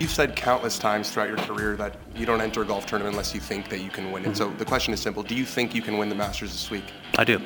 You've said countless times throughout your career that you don't enter a golf tournament unless you think that you can win it. So mm-hmm. the question is simple: Do you think you can win the Masters this week? I do.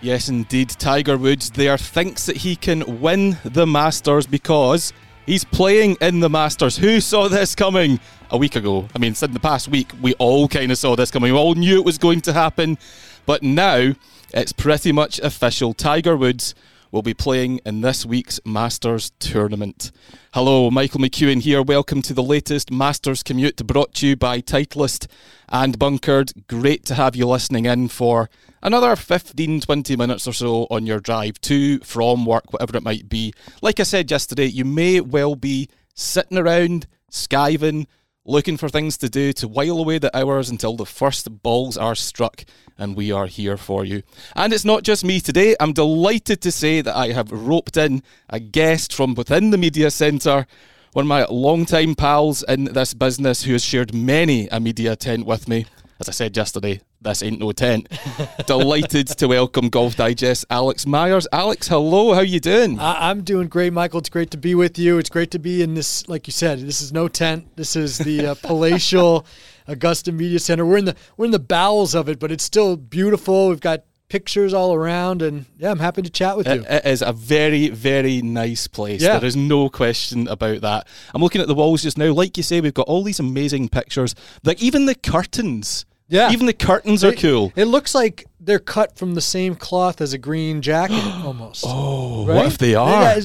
Yes, indeed. Tiger Woods there thinks that he can win the Masters because he's playing in the Masters. Who saw this coming a week ago? I mean, in the past week, we all kind of saw this coming. We all knew it was going to happen. But now it's pretty much official. Tiger Woods will be playing in this week's Masters tournament. Hello, Michael McEwan here. Welcome to the latest Masters commute brought to you by Titleist and Bunkered. Great to have you listening in for another 15 20 minutes or so on your drive to, from work, whatever it might be. Like I said yesterday, you may well be sitting around, skiving, looking for things to do to while away the hours until the first balls are struck, and we are here for you. And it's not just me today. I'm delighted to say that I have roped in a guest from within the media centre. One of my long-time pals in this business who has shared many a media tent with me. As I said yesterday, this ain't no tent. Delighted to welcome Golf Digest Alex Myers. Alex, hello. How you doing? I, am doing great, Michael. It's great to be with you. It's great to be in this, like you said, this is no tent. This is the uh, palatial Augusta Media Center. We're in the we're in the bowels of it, but it's still beautiful. We've got pictures all around, and yeah, I'm happy to chat with you. It is a very, very nice place. Yeah. There is no question about that. I'm looking at the walls just now. Like you say, we've got all these amazing pictures. Like even the curtains. Yeah. Even the curtains are cool. It looks like they're cut from the same cloth as a green jacket almost. Oh, right? what if they are?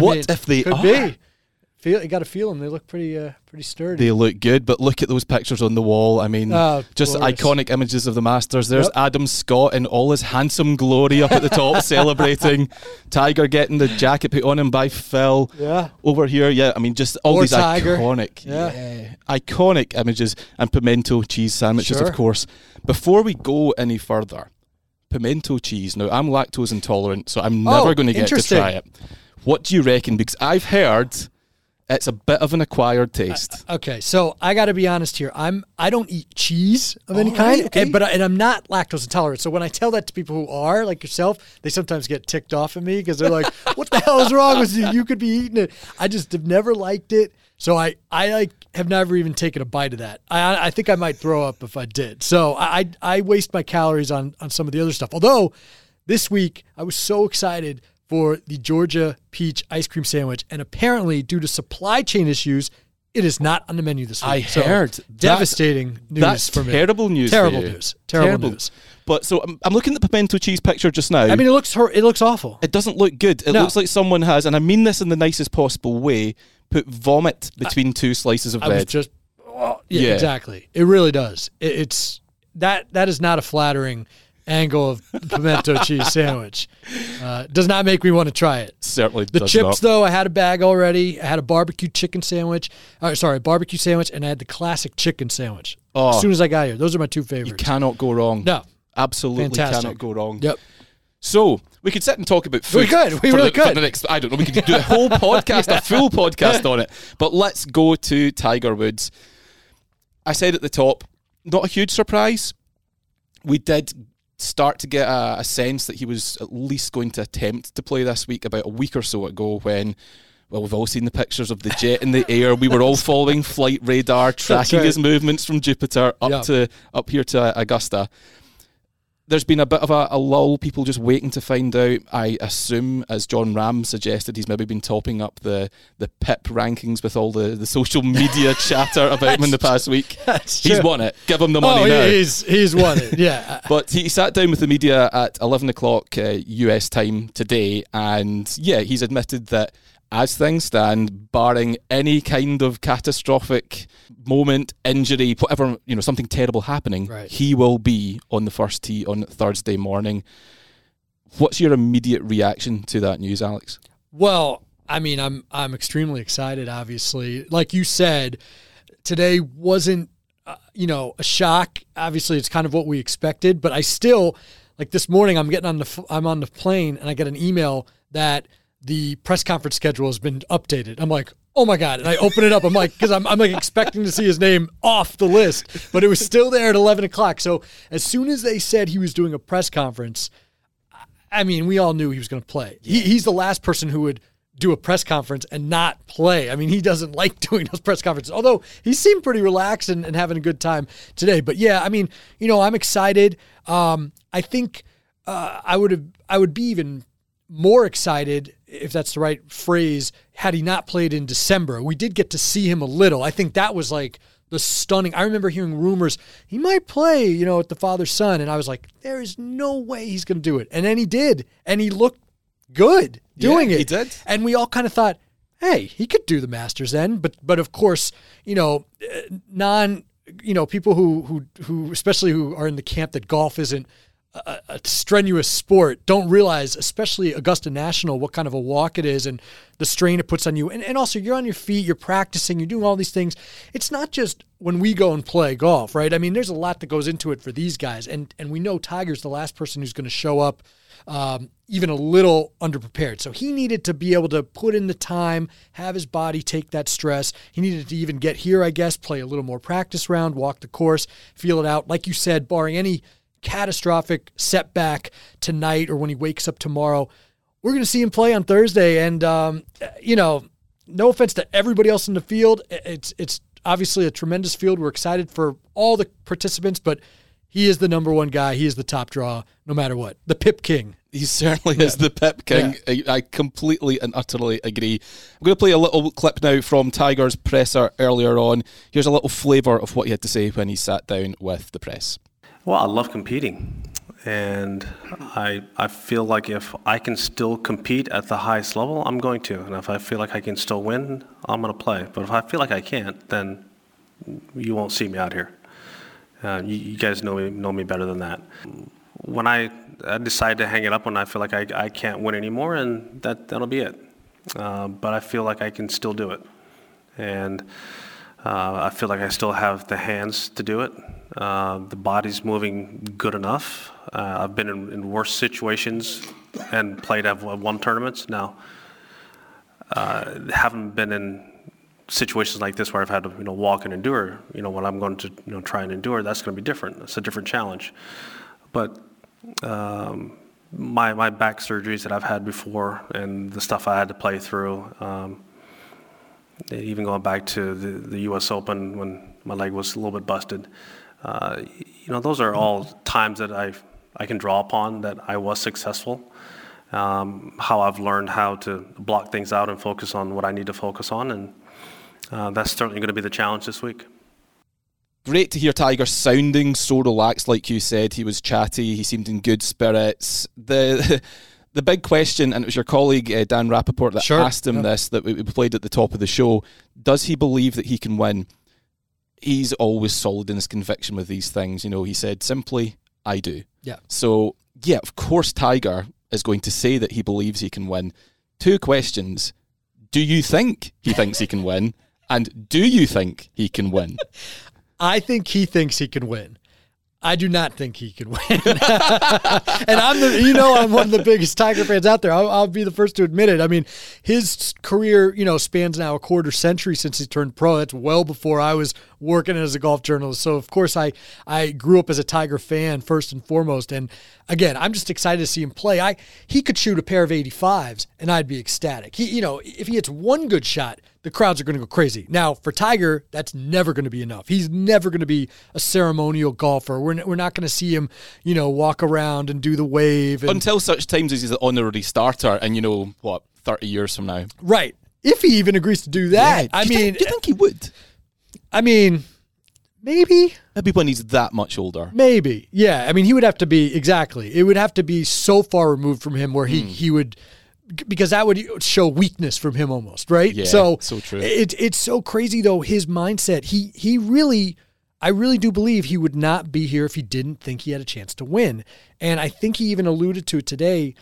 What mean, if they could are? be? Feel you got to feel them. They look pretty uh, pretty sturdy. They look good, but look at those pictures on the wall. I mean, oh, just glorious. iconic images of the Masters. There's yep. Adam Scott in all his handsome glory up at the top celebrating. Tiger getting the jacket put on him by Phil. Yeah. Over here, yeah. I mean, just all or these Tiger. iconic, yeah. yeah. iconic images and pimento cheese sandwiches, sure. of course. Before we go any further, pimento cheese. Now, I'm lactose intolerant, so I'm never oh, going to get to try it. What do you reckon? Because I've heard it's a bit of an acquired taste. Uh, okay, so I got to be honest here. I'm I don't eat cheese of any kind, okay. and, but I, and I'm not lactose intolerant. So when I tell that to people who are like yourself, they sometimes get ticked off at me because they're like, "What the hell is wrong with you? You could be eating it." I just have never liked it. So I I like have never even taken a bite of that. I I think I might throw up if I did. So I I waste my calories on on some of the other stuff. Although this week I was so excited for the Georgia peach ice cream sandwich. And apparently, due to supply chain issues, it is not on the menu this week. I so heard devastating that's, news that's for me. Terrible news. Terrible news. Terrible, terrible, news. But so I'm, I'm, looking at the pimento cheese picture just now. I mean, it looks it looks awful. It doesn't look good. It no. looks like someone has, and I mean this in the nicest possible way, put vomit between I, two slices of I bread. just, oh, yeah, yeah, exactly. It really does. It, it's that that is not a flattering angle of pimento cheese sandwich. Uh, does not make me want to try it. Certainly. The chips, not. though, I had a bag already. I had a barbecue chicken sandwich. Uh, sorry, barbecue sandwich, and I had the classic chicken sandwich. Oh, as soon as I got here, those are my two favorites. You cannot go wrong. No, absolutely Fantastic. cannot go wrong. Yep. So we could sit and talk about food. We could. We really the, could. the next, I don't know. We could do a whole podcast, yeah. a full podcast on it. But let's go to Tiger Woods. I said at the top, not a huge surprise. We did start to get a, a, sense that he was at least going to attempt to play this week about a week or so ago when well we've all seen the pictures of the jet in the air. We were all following flight radar tracking right. his movements from jupiter up to up here to augusta there's been a bit of a, a, lull, people just waiting to find out. I assume, as Jon Rahm suggested, he's maybe been topping up the, the PIP rankings with all the, the social media chatter about him in the past week. He's won it. Give him the money oh, now. He's, he's won it, yeah. but he sat down with the media at 11 o'clock uh, US time today, and yeah, he's admitted that as things stand, barring any kind of catastrophic moment, injury, whatever, you know, something terrible happening, right. he will be on the first tee on Thursday morning. What's your immediate reaction to that news, Alex? Well, I mean, I'm I'm extremely excited. Obviously, like you said, today wasn't uh, you know a shock. Obviously, it's kind of what we expected, but I still like this morning. I'm getting on the I'm on the plane and I get an email that the press conference schedule has been updated. I'm like, oh my god! And I open it up. I'm like, because I'm I'm like expecting to see his name off the list, but it was still there at 11 o'clock. So as soon as they said he was doing a press conference, I mean, we all knew he was going to play. He, he's the last person who would do a press conference and not play. I mean, he doesn't like doing those press conferences, although he seemed pretty relaxed and, and having a good time today. But yeah, I mean, you know, I'm excited. Um, I think uh, I would have, I would be even more excited if that's the right phrase had he not played in December. We did get to see him a little. I think that was like the stunning. I remember hearing rumors he might play, you know, at the father son, and I was like, there is no way he's going to do it. And then he did, and he looked good doing Yeah, it. he did. And we all kind of thought, hey, he could do the Masters then. But but of course, you know, uh, non, you know, people who who who especially who are in the camp that golf isn't a, a strenuous sport don't realize, especially Augusta National, what kind of a walk it is and the strain it puts on you. And, and also, you're on your feet, you're practicing, you're doing all these things. It's not just when we go and play golf, right? I mean, there's a lot that goes into it for these guys. And, and we know Tiger's the last person who's going to show up um, even a little underprepared. So he needed to be able to put in the time, have his body take that stress. He needed to even get here, I guess, play a little more practice round, walk the course, feel it out. Like you said, barring any catastrophic setback tonight or when he wakes up tomorrow, we're going to see him play on Thursday. And, um, you know, no offense to everybody else in the field. It's, it's obviously a tremendous field. We're excited for all the participants, but he is the number one guy. He is the top draw, no matter what. The Pip King. He certainly is the Pip King. I, I completely and utterly agree. I'm going to play a little clip now from Tiger's presser earlier on. Here's a little flavour of what he had to say when he sat down with the press. Well, I love competing. And I, I feel like if I can still compete at the highest level, I'm going to. And if I feel like I can still win, I'm going to play. But if I feel like I can't, then you won't see me out here. Uh, you, you guys know me, know me better than that. When I, I decide to hang it up when I feel like I, I can't win anymore, and that, that'll be it. Uh, but I feel like I can still do it. And uh, I feel like I still have the hands to do it. Uh, the body's moving good enough. Uh, I've been in, in worse situations and played at one tournaments. Now, uh, haven't been in situations like this where I've had to you know walk and endure. You know, when I'm going to you know try and endure, that's going to be different. It's a different challenge. But um, my my back surgeries that I've had before and the stuff I had to play through. Um, even going back to the, the U.S. Open when my leg was a little bit busted, uh, you know, those are all times that I I can draw upon that I was successful. Um, how I've learned how to block things out and focus on what I need to focus on, and uh, that's certainly going to be the challenge this week. Great to hear Tiger sounding so relaxed, like you said. He was chatty. He seemed in good spirits. The the big question, and it was your colleague uh, Dan Rapaport that Sure, asked him yeah. this that we we played at the top of the show. Does he believe that he can win? He's always solid in his conviction with these things. You know, he said simply, "I do." Yeah. So yeah, of course, Tiger is going to say that he believes he can win. Two questions: Do you think he thinks he can win? And do you think he can win? I think he thinks he can win. I do not think he can win. and I'm the, you know, I'm one of the biggest Tiger fans out there. I'll, I'll be the first to admit it. I mean, his career, you know, spans now a quarter century since he turned pro. That's well before I was working as a golf journalist. So of course, I I grew up as a Tiger fan first and foremost. And again, I'm just excited to see him play. I he could shoot a pair of 85s, and I'd be ecstatic. He, you know, if he hits one good shot the crowds are going to go crazy. Now, for Tiger, that's never going to be enough. He's never going to be a ceremonial golfer. We're, n- we're not going to see him, you know, walk around and do the wave. And, Until such times as he's an honorary starter, and you know what, thirty years from now. right. If he even agrees to do that. I do mean, think, do you think he would? I mean, maybe, Maybe when he's that much older. maybe. Yeah. I mean, he would have to be, exactly. It would have to be so far removed from him where he, Hmm. he would, because that would show weakness from him almost, right? Yeah, so, so true. It, it's so crazy though, his mindset. He, he really, I really do believe he would not be here if he didn't think he had a chance to win. And I think he even alluded to it today.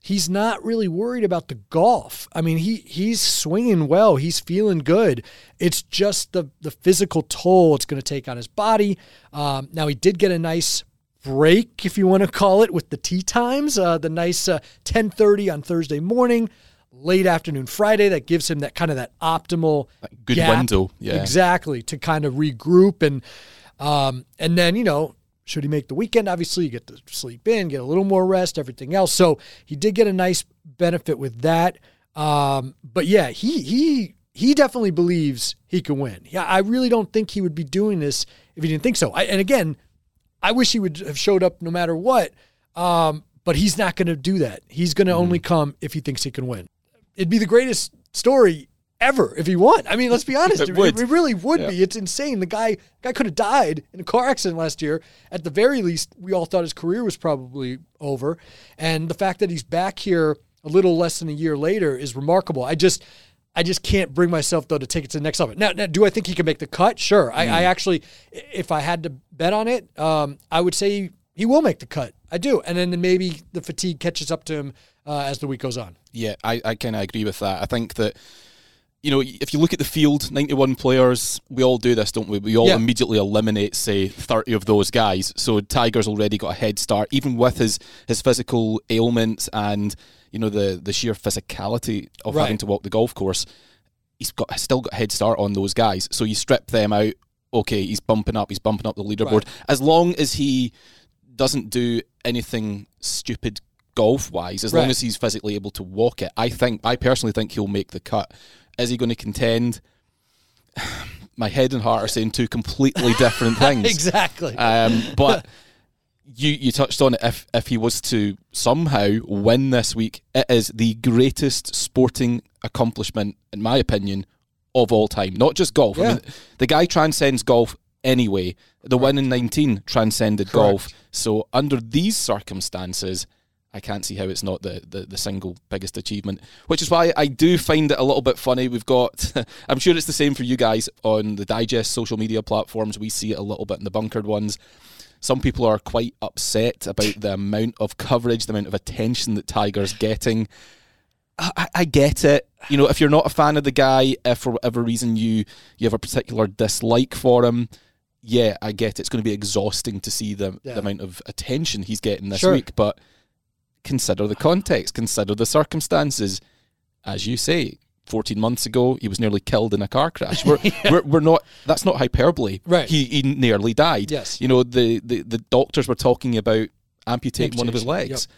He's not really worried about the golf. I mean, he he's swinging well. He's feeling good. It's just the the physical toll it's going to take on his body. Um, now he did get a nice break, if you want to call it, with the tea times. Uh, the nice uh, 10:30 on Thursday morning, late afternoon Friday. That gives him that kind of that optimal good gap. window, yeah. exactly to kind of regroup and um, and then you know should he make the weekend obviously you get to sleep in get a little more rest everything else so he did get a nice benefit with that Um, but yeah, he he he definitely believes he can win. Yeah, I really don't think he would be doing this if he didn't think so. I, and again, I wish he would have showed up no matter what. Um, but he's not going to do that. He's going to Mm-hmm. only come if he thinks he can win. It'd be the greatest story ever if he won. I mean, let's be honest. It it, it really would Yeah. be. It's insane. The guy guy could have died in a car accident last year. At the very least, we all thought his career was probably over. And the fact that he's back here a little less than a year later is remarkable. I just I just can't bring myself though to take it to the next level. Now, now do I think he can make the cut? Sure. I, Mm. I actually, if I had to bet on it, um, I would say he will make the cut. I do, and then maybe the fatigue catches up to him uh, as the week goes on. Yeah, I, I kind of agree with that. I think that, you know, if you look at the field, 91 players, we all do this, don't we? We all Yeah. immediately eliminate, say, 30 of those guys. So Tiger's already got a head start, even with his, his physical ailments and, you know, the, the sheer physicality of Right. having to walk the golf course. He's got still got a head start on those guys. So you strip them out, okay, he's bumping up, he's bumping up the leaderboard. As long as he doesn't do anything stupid golf wise, as long as he's physically able to walk it, I think I personally think he'll make the cut. Is he going to contend? My head and heart are saying two completely different things. exactly. Um, but you you touched on it. If if he was to somehow win this week, it is the greatest sporting accomplishment, in my opinion, of all time. Not just golf. I mean, the guy transcends golf anyway. The win in nineteen transcended golf. So under these circumstances. I can't see how it's not the, the, the single biggest achievement, which is why I do find it a little bit funny. We've got, I'm sure it's the same for you guys on the Digest social media platforms. We see it a little bit in the bunkered ones. Some people are quite upset about the amount of coverage, the amount of attention that Tiger's getting. I, I- get it. You know, if you're not a fan of the guy, if for whatever reason you you have a particular dislike for him, yeah, I get it. It's going to be exhausting to see the, Yeah. the amount of attention he's getting this Sure. week. But consider the context, consider the circumstances. As you say, 14 months ago, he was nearly killed in a car crash. We're, we're, we're not, that's not hyperbole. Right. He, he nearly died. Yes. You know, the, the, the doctors were talking about amputating one of his Amputation, legs.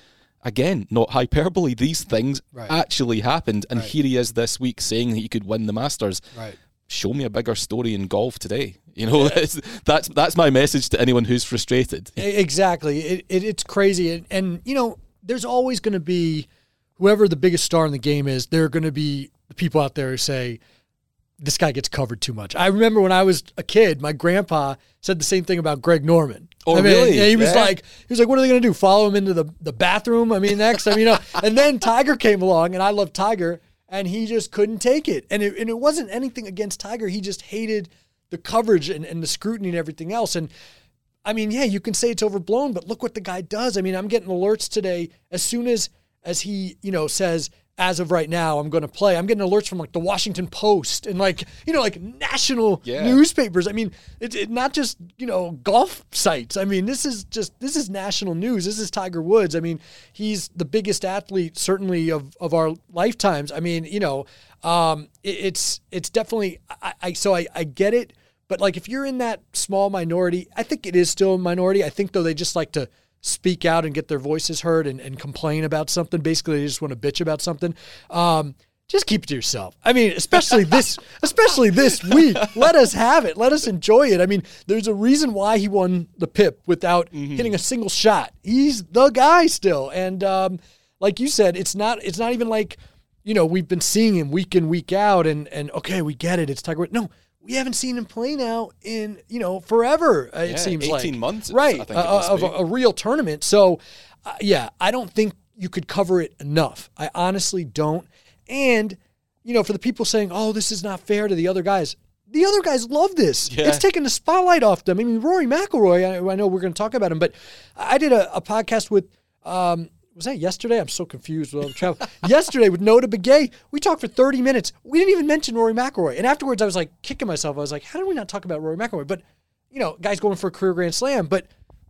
Again, not hyperbole. These things Right. actually happened. And Right. here he is this week saying that he could win the Masters. right. Show me a bigger story in golf today. You know, it's- that's that's my message to anyone who's frustrated. Exactly. It, it, it's crazy. And, and, you know, there's always going to be whoever the biggest star in the game is, they're going to be people out there who say, this guy gets covered too much. I remember when I was a kid, my grandpa said the same thing about Greg Norman. Oh, I mean, really? yeah, he was Yeah. like, he was like, what are they going to do? Follow him into the, the bathroom? I mean, next, I mean, you know, and then Tiger came along, and I love Tiger, and he just couldn't take it. And it, and it wasn't anything against Tiger. He just hated the coverage and, and the scrutiny and everything else. And I mean, yeah, you can say it's overblown, but look what the guy does. I mean, I'm getting alerts today as soon as as he, you know, says as of right now I'm going to play. I'm getting alerts from like the Washington Post and like, you know, like national Yeah. newspapers. I mean, it's it, not just, you know, golf sites. I mean, this is just this is national news. This is Tiger Woods. I mean, he's the biggest athlete certainly of of our lifetimes. I mean, you know, um it, it's it's definitely I, I so I I get it. But like if you're in that small minority, I think it is still a minority. I think though they just like to speak out and get their voices heard and, and complain about something. Basically, they just want to bitch about something. Um, just keep it to yourself. I mean, especially this, especially this week. Let us have it. Let us enjoy it. I mean, there's a reason why he won the PIP without hitting a single shot. He's the guy still, and um, like you said, it's not. It's not even like you know we've been seeing him week in week out, and and okay, we get it. It's Tiger. No, we haven't seen him play now in you know forever. uh, Yeah, it seems like 18 months, right? I think it uh, of a, a real tournament. So, uh, yeah, I don't think you could cover it enough. I honestly don't. And you know, for the people saying, "Oh, this is not fair to the other guys," the other guys love this. Yeah. It's taking the spotlight off them. I mean, Rory McIlroy. I, I know we're going to talk about him, but I did a, a podcast with. Um, was that yesterday? I'm so confused with all the travel. yesterday with Notah Begay, we talked for 30 minutes. We didn't even mention Rory McIlroy, and afterwards I was like kicking myself. I was like, how did we not talk about Rory McIlroy? But you know, guys going for a career Grand Slam. But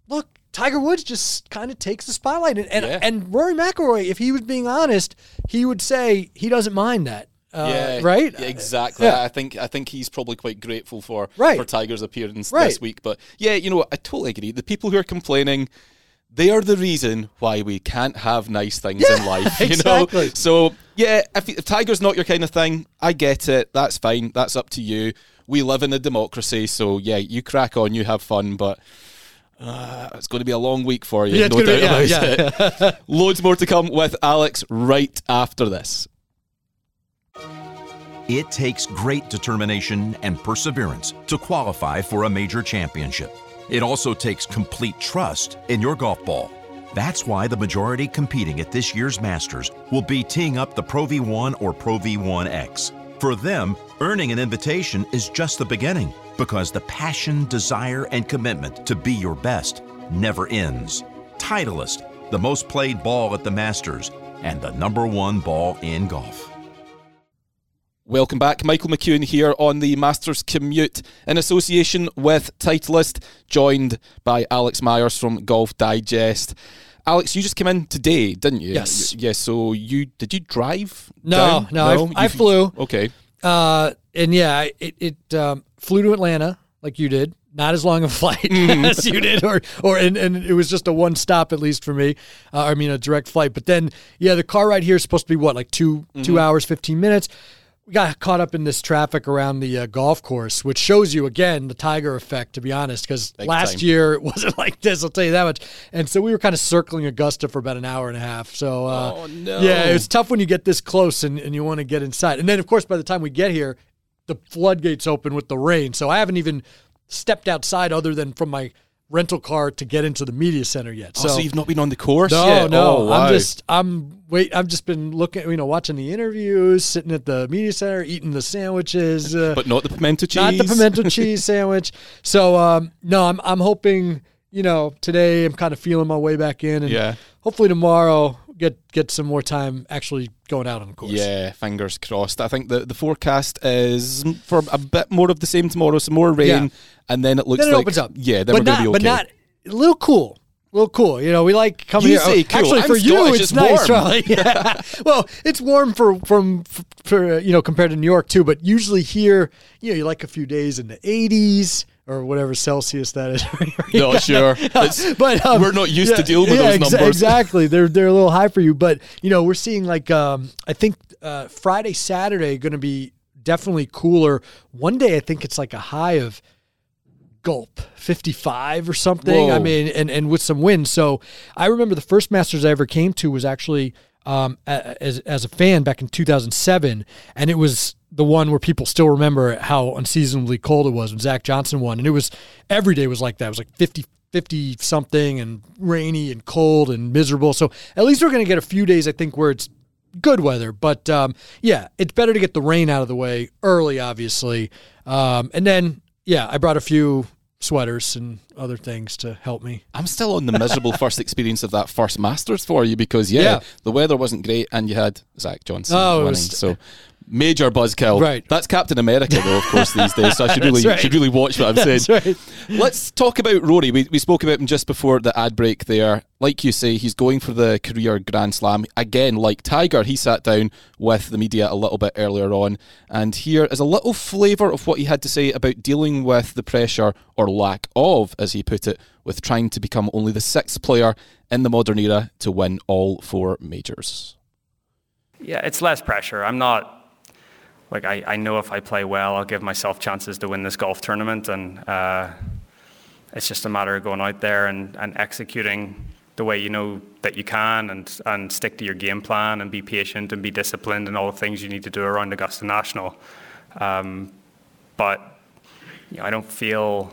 look, Tiger Woods just kind of takes the spotlight, and and, Yeah. and Rory McIlroy, if he was being honest, he would say he doesn't mind that. Uh, yeah, right. yeah, exactly. Yeah. I think I think he's probably quite grateful for Right. for Tiger's appearance Right. this week. But yeah, you know, I totally agree. The people who are complaining, they are the reason why we can't have nice things in life. You exactly. know? So yeah, if, if Tiger's not your kind of thing, I get it. That's fine. That's up to you. We live in a democracy, so yeah, you crack on, you have fun, but uh, it's going to be a long week for you. Yeah, it's no doubt be- yeah, about it. Loads more to come with Alex right after this. It takes great determination and perseverance to qualify for a major championship. It also takes complete trust in your golf ball. That's why the majority competing at this year's Masters will be teeing up the Pro V1 or Pro V1X. For them, earning an invitation is just the beginning because the passion, desire, and commitment to be your best never ends. Titleist, the most played ball at the Masters, and the number one ball in golf. Welcome back. Michael McEwan here on the Masters Commute in association with Titleist, joined by Alex Myers from Golf Digest. Alex, you just came in today, didn't you? Yes. Yes. so you did you drive? No, down? no, I- You flew. Okay. Uh, and yeah, it, it um, flew to Atlanta like you did. Not as long a flight Mm-hmm. as you did, or or and, and it was just a one stop at least for me. Uh, I mean, a direct flight. But then, yeah, the car ride here is supposed to be what, like 2 Mm-hmm. two hours fifteen minutes. We got caught up in this traffic around the uh, golf course, which shows you again the Tiger effect. To be honest, because last time. year it wasn't like this. I'll tell you that much. And so we were kind of circling Augusta for about an hour and a half. So uh, Oh, no. yeah, it's tough when you get this close and, and you want to get inside. And then, of course, by the time we get here, the floodgates open with the rain. So I haven't even stepped outside other than from my rental car to get into the media center yet. Oh, so, you've not been on the course no, yet? no. Oh, wow. I'm just I'm wait. I've just been looking, you know, watching the interviews, sitting at the media center, eating the sandwiches. Uh, but not the pimento cheese. not the pimento cheese sandwich. So um, no, I'm I'm hoping you know today I'm kind of feeling my way back in, and Yeah. hopefully tomorrow get get some more time actually going out on the course. Yeah, fingers crossed. I think the, the forecast is for a bit more of the same tomorrow, some more rain, Yeah. and then it looks Then it like opens up. Yeah, then but we're not, gonna be okay. but not a little cool. A little cool. You know, we like coming You here. say cool. Actually, I'm for you, it's, it's nice. Probably. Yeah. well, it's warm for from for, for you know compared to New York too. But usually here, you know, you like a few days in the 80s or whatever Celsius that is. No, sure. But um, we're not used to yeah, dealing with yeah, those exa- numbers. exactly. They're they're a little high for you, but you know we're seeing like um, I think uh, Friday, Saturday going to be definitely cooler. One day I think it's like a high of gulp 55 or something. I mean, and and with some wind. So I remember the first Masters I ever came to was actually um, as as a fan back in 2007, and it was the one where people still remember how unseasonably cold it was when Zach Johnson won, and it was every day was like that. It was like 50. 50 something and rainy and cold and miserable. So at least we're going to get a few days, I think, where it's good weather. But um, yeah, it's better to get the rain out of the way early, obviously. Um, and then, yeah, I brought a few sweaters and other things to help me. I'm still on the miserable first experience of that first Masters for you because yeah, Yeah. the weather wasn't great and you had Zach Johnson Oh, winning. was- so major buzzkill. Right. That's Captain America though, of course, these days. So I should really right. should really watch what I'm saying. Right. Let's talk about Rory. We, we spoke about him just before the ad break there. Like you say, he's going for the career Grand Slam. Again, like Tiger, he sat down with the media a little bit earlier on. And here is a little flavour of what he had to say about dealing with the pressure, or lack of, as he put it, with trying to become only the sixth player in the modern era to win all four majors. Yeah, it's less pressure. I'm not like I, I know if I play well, I'll give myself chances to win this golf tournament, and uh, it's just a matter of going out there and, and executing the way you know that you can, and and stick to your game plan, and be patient, and be disciplined, and all the things you need to do around Augusta National. Um, but you know, I don't feel,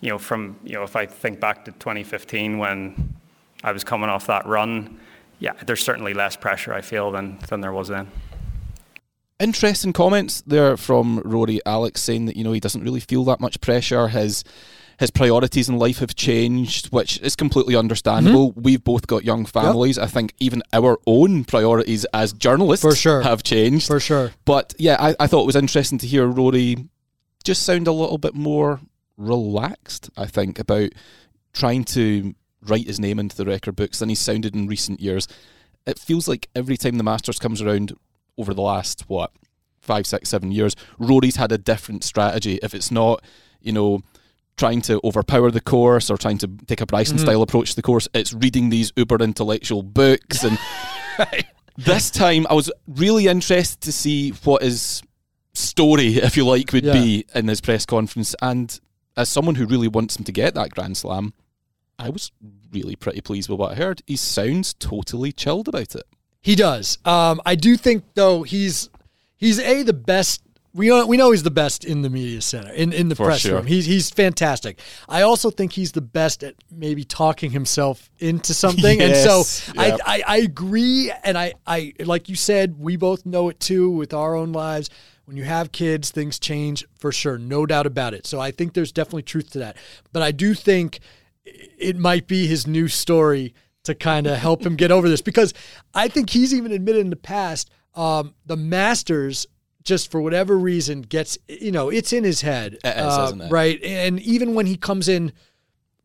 you know, from you know, if I think back to 2015 when I was coming off that run, yeah, there's certainly less pressure I feel than than there was then. Interesting comments there from Rory Alex saying that you know he doesn't really feel that much pressure. His his priorities in life have changed, which is completely understandable. Mm-hmm. We've both got young families. I think even our own priorities as journalists For sure. have changed. For sure. But yeah, I, I thought it was interesting to hear Rory just sound a little bit more relaxed, I think, about trying to write his name into the record books than he's sounded in recent years. It feels like every time the Masters comes around over the last, what, five, six, seven years, Rory's had a different strategy. If it's not, you know, trying to overpower the course or trying to take a Bryson mm-hmm. style approach to the course. It's reading these uber intellectual books and this time I was really interested to see what his story, if you like, would Yeah. be in his press conference. And as someone who really wants him to get that Grand Slam, I was really pretty pleased with what I heard. He sounds totally chilled about it. He does. Um, I do think though he's he's a the best. We know we know he's the best in the media center in, in the For press sure. room. He's he's fantastic. I also think he's the best at maybe talking himself into something. Yes, and so yeah. I, I I agree. And I I like you said we both know it too with our own lives. When you have kids, things change for sure, no doubt about it. So I think there's definitely truth to that. But I do think it might be his new story to kind of help him get over this because I think he's even admitted in the past um, the Masters just for whatever reason gets you know it's in his head uh, right? And even when he comes in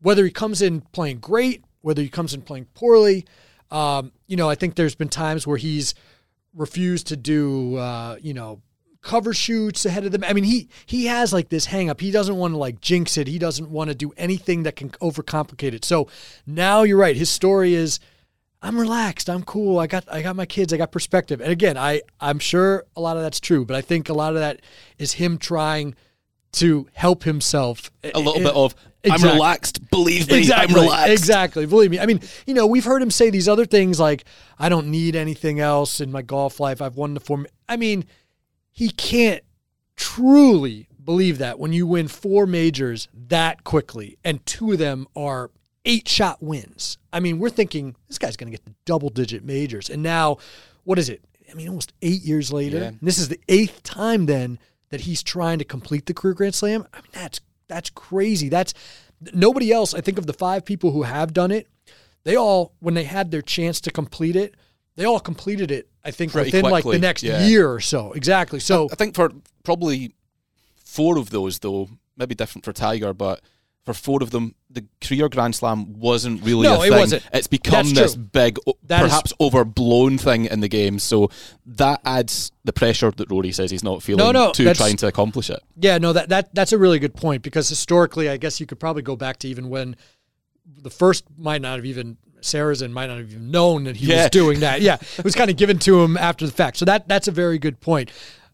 whether he comes in playing great whether he comes in playing poorly um, you know I think there's been times where he's refused to do uh, you know cover shoots ahead of them. I mean, he he has like this hang up. He doesn't want to like jinx it. He doesn't want to do anything that can overcomplicate it. So now you're right. His story is I'm relaxed. I'm cool. I got I got my kids. I got perspective. And again, I I'm sure a lot of that's true, but I think a lot of that is him trying to help himself A little eh, bit of, I'm relaxed, believe me, Exactly. I'm relaxed. Exactly. Believe me. I mean, you know, we've heard him say these other things like, I don't need anything else in my golf life. I've won the form. I mean, he can't truly believe that when you win four majors that quickly and two of them are eight shot wins. I mean, we're thinking this guy's going to get the double digit majors. And now, what is it? I mean, almost eight years later. Yeah. This is the eighth time then that he's trying to complete the career Grand Slam. I mean, that's that's crazy. That's nobody else. I think of the five people who have done it, they all when they had their chance to complete it, they all completed it. I think Pretty within like the next yeah. year or so. Exactly. So I think for probably four of those, though, maybe different for Tiger, but for four of them, the career Grand Slam wasn't really No, a it wasn't. It's become That's this true. big, That is- perhaps overblown thing in the game. So that adds the pressure that Rory says he's not feeling No, no, to trying to accomplish it. Yeah, no, that, that that's a really good point because historically, I guess you could probably go back to even when the first might not have even Sarazen might not have even known that he Yeah. was doing that. Yeah, it was kind of given to him after the fact. So that that's a very good point.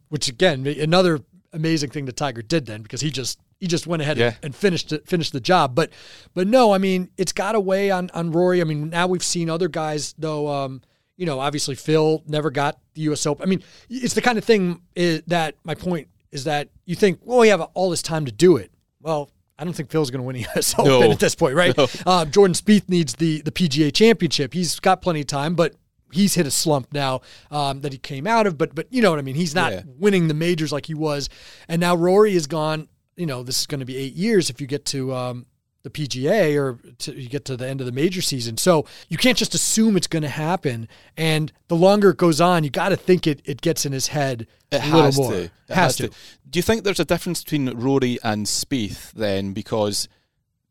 Which again, another amazing thing that Tiger did then because he just he just went ahead Yeah. and finished it, finished the job. But but no, I mean it's got to weigh on on Rory. I mean now we've seen other guys though. Um, you know, obviously Phil never got the U.S. Open. I mean, it's the kind of thing is, that my point is that you think, well, we have all this time to do it. Well, I don't think Phil's going to win U.S. Open No. at this point, right? Uh, Jordan Spieth needs the the PGA Championship. He's got plenty of time, but he's hit a slump now um, that he came out of. But but you know what I mean. He's not Yeah. winning the majors like he was, and now Rory is gone. You know, this is going to be eight years if you get to um, the PGA or to, you get to the end of the major season. So you can't just assume it's going to happen. And the longer it goes on, you got to think it it gets in his head It a little has more. to. It has, to. Do you think there's a difference between Rory and Spieth then? Because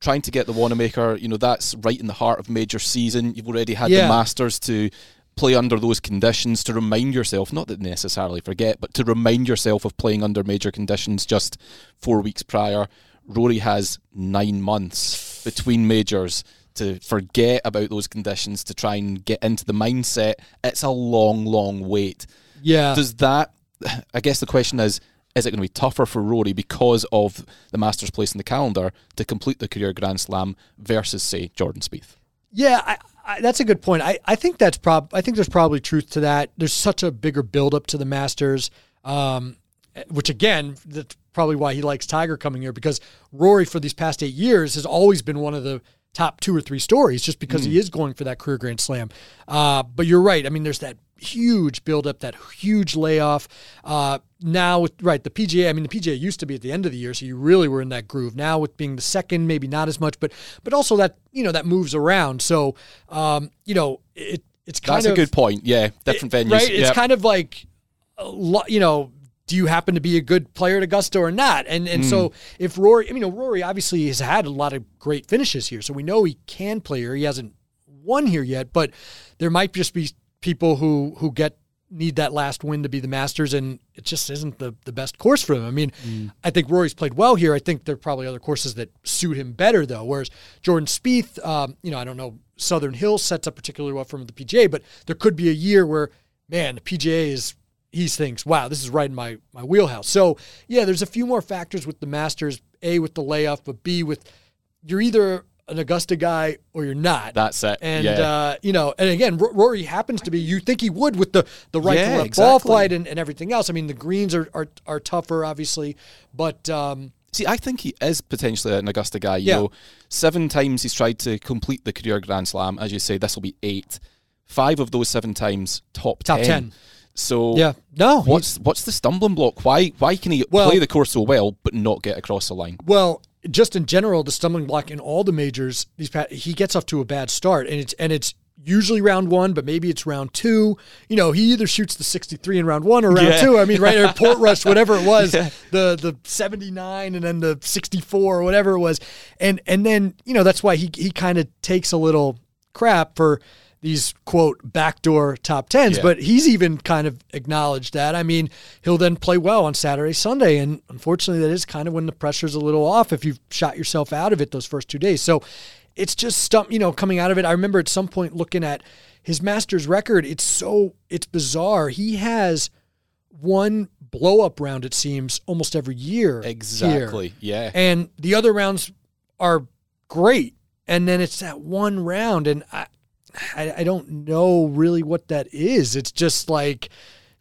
trying to get the Wanamaker, you know, that's right in the heart of major season. You've already had Yeah. the Masters to play under those conditions to remind yourself, not that necessarily forget, but to remind yourself of playing under major conditions just four weeks prior. Rory has nine months between majors to forget about those conditions to try and get into the mindset. It's a long, long wait Yeah. does that I guess the question is is it going to be tougher for Rory because of the Masters place in the calendar to complete the career Grand Slam versus say Jordan Spieth? Yeah, I, I, that's a good point. I, I think that's prob. I think there's probably truth to that. There's such a bigger buildup to the Masters, um, which again, that's probably why he likes Tiger coming here because Rory for these past eight years has always been one of the top two or three stories just because he is going for that career Grand Slam. Uh, but you're right. I mean, there's that huge buildup, that huge layoff. Uh, now, with, right, the PGA. I mean, the PGA used to be at the end of the year, so you really were in that groove. Now, with being the second, maybe not as much, but but also that you know that moves around. So, um, you know, it it's kind That's of a good point. Yeah, different it- venues. right? It's Yep. kind of like, you know, do you happen to be a good player at Augusta or not? And and so Hmm. if Rory, I mean, you know, Rory obviously has had a lot of great finishes here, so we know he can play here. He hasn't won here yet, but there might just be people who who get need that last win to be the Masters, and it just isn't the, the best course for him. I mean, I think Rory's played well here. I think there are probably other courses that suit him better, though. Whereas Jordan Spieth, um, you know, I don't know, Southern Hills sets up particularly well for the PGA, but there could be a year where, man, the PGA is he thinks, wow, this is right in my my wheelhouse. So yeah, there's a few more factors with the Masters. A with the layoff, but B with you're either an Augusta guy or you're not. That's it, And yeah. uh, you know, and again, R- Rory happens to be. You think he would with the the right Yeah, to left ball flight and, and everything else. I mean, the greens are are, are tougher, obviously, but um, See, I think he is potentially an Augusta guy. You Yeah. know, seven times he's tried to complete the career Grand Slam. As you say, this will be eight. Five of those seven times top Top 10. 10. So yeah, no, what's what's the stumbling block? Why why can he Well- play the course so well but not get across the line? Well, just in general, the stumbling block in all the majors, these he gets off to a bad start, and it's and it's usually round one, but maybe it's round two. You know, he either shoots the sixty three in round one or round Yeah. two. I mean, right or Portrush, whatever it was, the the seventy nine and then the sixty four or whatever it was, and and then you know that's why he he kind of takes a little crap for these quote backdoor top tens, Yeah. but he's even kind of acknowledged that. I mean, he'll then play well on Saturday, Sunday, and unfortunately, that is kind of when the pressure's a little off if you've shot yourself out of it those first two days. So it's just stump, you know, coming out of it. I remember at some point looking at his Masters record. It's so it's bizarre. He has one blow up round. It seems almost every year. here. Exactly. Yeah. And the other rounds are great. And then it's that one round, and I, I, I don't know really what that is. It's just like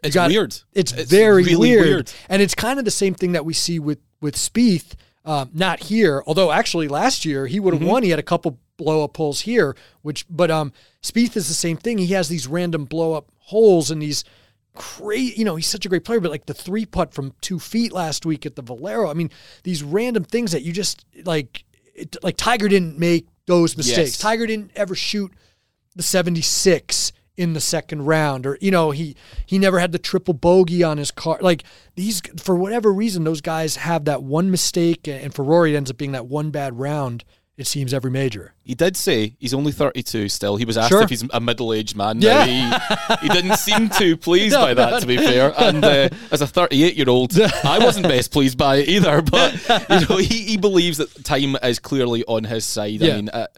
It's got- weird. It's, It's very really weird. weird. and it's kind of the same thing that we see with with Spieth. Um, not here, although actually last year he would have Mm-hmm. won. He had a couple blow up holes here, which but um, Spieth is the same thing. He has these random blow up holes and these great. You know, he's such a great player, but like the three putt from two feet last week at the Valero. I mean, these random things that you just like. It, like Tiger didn't make those mistakes. Yes. Tiger didn't ever shoot the 76 in the second round or you know he he never had the triple bogey on his car like these for whatever reason those guys have that one mistake and for Rory it ends up being that one bad round it seems every major He did say he's only 32 still. He was asked Sure. if he's a middle-aged man. Yeah. Now, he, he didn't seem too pleased No, by that, no, to be fair. And uh, as a 38-year-old, I wasn't best pleased by it either. But you know, he, he believes that time is clearly on his side. Yeah. I mean, at,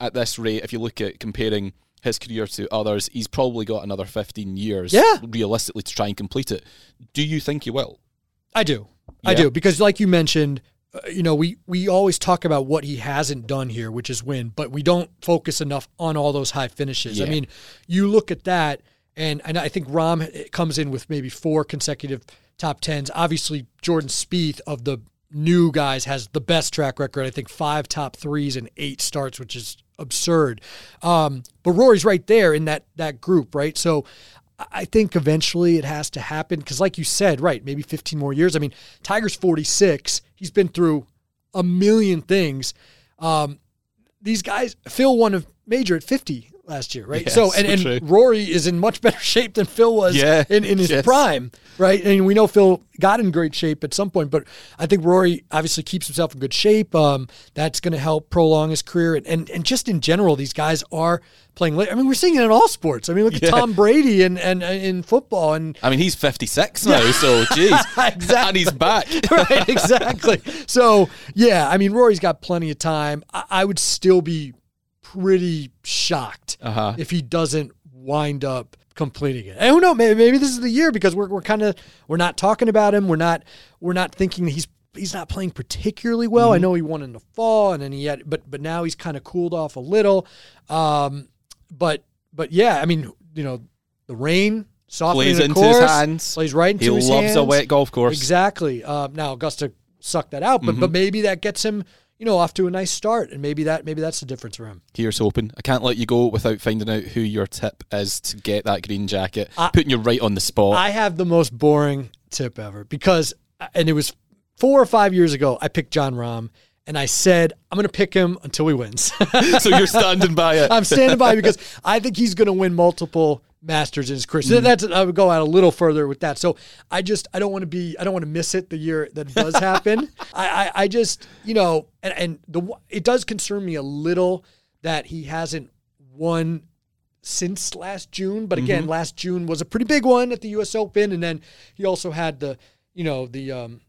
at this rate, if you look at comparing his career to others, he's probably got another 15 years, Yeah. realistically, to try and complete it. Do you think he will? I do. I do because, like you mentioned, uh, you know, we we always talk about what he hasn't done here, which is win, but we don't focus enough on all those high finishes. I mean, you look at that, and and I think Rahm comes in with maybe four consecutive top tens. Obviously, Jordan Spieth of the new guys has the best track record. I think five top threes and eight starts, which is absurd. Um, but Rory's right there in that that group, right? So I think eventually it has to happen because, like you said, right, maybe 15 more years. I mean, Tiger's 46. He's been through a million things. Um, these guys, Phil won a major at 50 last year, right? Yeah, so, and, and true. Rory is in much better shape than Phil was Yeah, in, in his yes. prime, right? And we know Phil got in great shape at some point, but I think Rory obviously keeps himself in good shape. Um, that's going to help prolong his career. And, and, and just in general, these guys are playing late. I mean, we're seeing it in all sports. I mean, look at Tom Brady and, and, and in football and I mean, he's 56 now, so geez. Exactly. And he's back. right, exactly. So yeah, I mean, Rory's got plenty of time. I, I would still be pretty shocked Uh-huh. if he doesn't wind up completing it. And who knows? Maybe, maybe this is the year because we're we're kind of we're not talking about him. We're not we're not thinking that he's he's not playing particularly well. I know he won in the fall, and then he had, but but now he's kind of cooled off a little. Um, but but yeah, I mean, you know, the rain softening Plays the into course, his hands. plays right into He his hands. He loves a wet golf course. Exactly. Uh, now Augusta sucked that out, but Mm-hmm. but maybe that gets him, you know, off to a nice start, and maybe that maybe that's the difference for him. Here's hoping. I can't let you go without finding out who your tip is to get that green jacket. I- putting you right on the spot. I have the most boring tip ever because, uh, and it was four or five years ago. I picked Jon Rahm, and I said I'm going to pick him until he wins. so you're standing by it. I'm standing by because I think he's going to win multiple Masters in his career. So that's I would go out a little further with that. So I just I don't want to be I don't want to miss it the year that it does happen. I, I I just you know and and the it does concern me a little that he hasn't won since last June. But again, last June was a pretty big one at the U.S. Open, and then he also had the, you know, the um,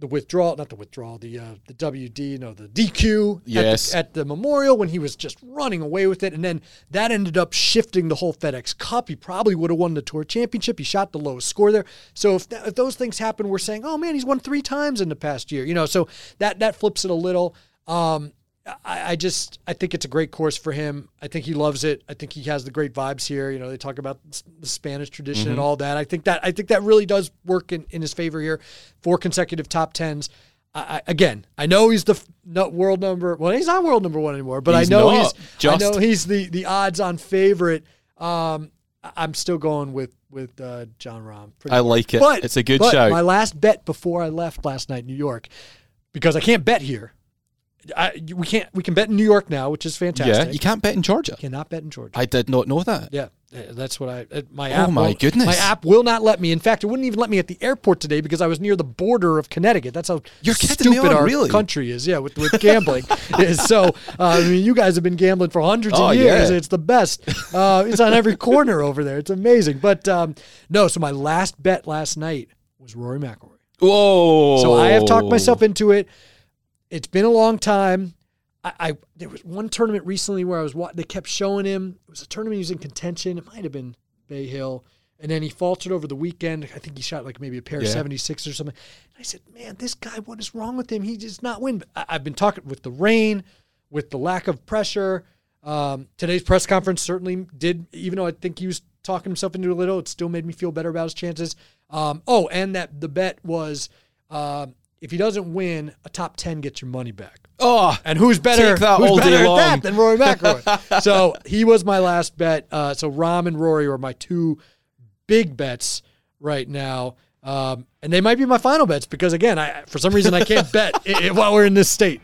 the withdrawal, not the withdrawal, the uh, the WD, no, the DQ Yes. at, the, at the Memorial when he was just running away with it, and then that ended up shifting the whole FedEx Cup. He probably would have won the Tour Championship. He shot the lowest score there. So if, if those things happen, we're saying, oh man, he's won three times in the past year, you know. So that that flips it a little. Um, I, I just I think it's a great course for him. I think he loves it. I think he has the great vibes here. You know, they talk about the Spanish tradition and all that. I think that I think that really does work in, in his favor here. Four consecutive top tens. I, I, again, I know he's the f- no, world number. Well, he's not world number one anymore, but He's I know he's just. I know he's the the odds on favorite. Um, I'm still going with with uh, Jon Rahm. Pretty I like it. But, It's a good but shout. My last bet before I left last night, in New York, because I can't bet here. I, we can't. We can bet in New York now, which is fantastic. Yeah, you can't bet in Georgia. cannot bet in Georgia. I did not know that. yeah, uh, that's what I. uh, My Oh my won't- goodness. My app will not let me. In fact, it wouldn't even let me at the airport today because I was near the border of Connecticut. That's how You're stupid on, our really? country is. Yeah, with, with gambling is. So uh, I mean, you guys have been gambling for hundreds Oh, of years. yeah. It's the best. Uh, it's on every corner over there. It's amazing. But um, no, so my last bet last night was Rory McIlroy. Whoa. So I have talked myself into it. It's been a long time. I, I there was one tournament recently where I was wa- they kept showing him. It was a tournament he was in contention. It might have been Bay Hill, and then he faltered over the weekend. I think he shot like maybe a pair Yeah. of seventy six or something. And I said, "Man, this guy, what is wrong with him? He does not win." I, I've been talking with the rain, with the lack of pressure. Um, today's press conference certainly did, even though I think he was talking himself into a little, it still made me feel better about his chances. Um, oh, and that the bet was um, if he doesn't win, a top ten gets your money back. Oh, And who's better? Who's better at that than Rory McIlroy? so he was my last bet. Uh, so Rahm and Rory are my two big bets right now. Um, and they might be my final bets because again, I for some reason I can't bet i- i- while we're in this state.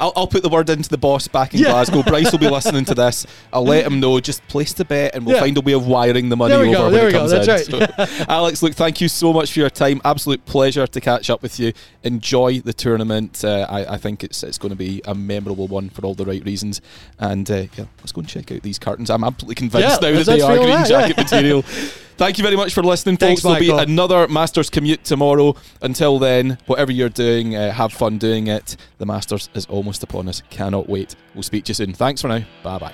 I'll, I'll put the word into the boss back in Yeah. Glasgow. Bryce will be listening to this. I'll let him know. Just place the bet, and we'll Yeah. find a way of wiring the money over go, when it we go, comes that's in. right. So, Alex, look, thank you so much for your time. Absolute pleasure to catch up with you. Enjoy the tournament. Uh, I, I think it's it's going to be a memorable one for all the right reasons. And uh, yeah, let's go and check out these cartons. I'm absolutely convinced Yeah, now that they are green jacket material. Thank you very much for listening, Thanks, folks. There'll be another Masters commute tomorrow. Until then, whatever you're doing, uh, have fun doing it. The Masters is almost upon us. Cannot wait. We'll speak to you soon. Thanks for now. Bye bye.